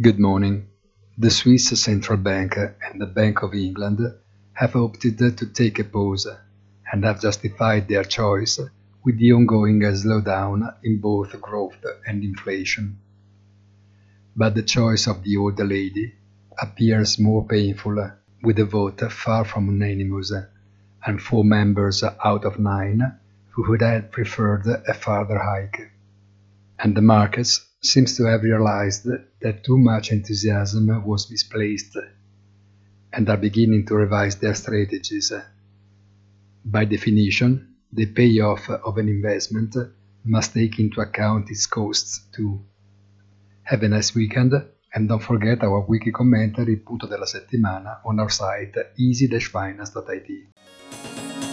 Good morning. The Swiss Central Bank and the Bank of England have opted to take a pause and have justified their choice with the ongoing slowdown in both growth and inflation. But the choice of the old lady appears more painful with a vote far from unanimous and four members out of nine who would have preferred a further hike. And the markets seems to have realized that too much enthusiasm was misplaced and are beginning to revise their strategies. By definition, the payoff of an investment must take into account its costs too. Have a nice weekend and don't forget our weekly commentary punto della settimana on our site easy-finance.it.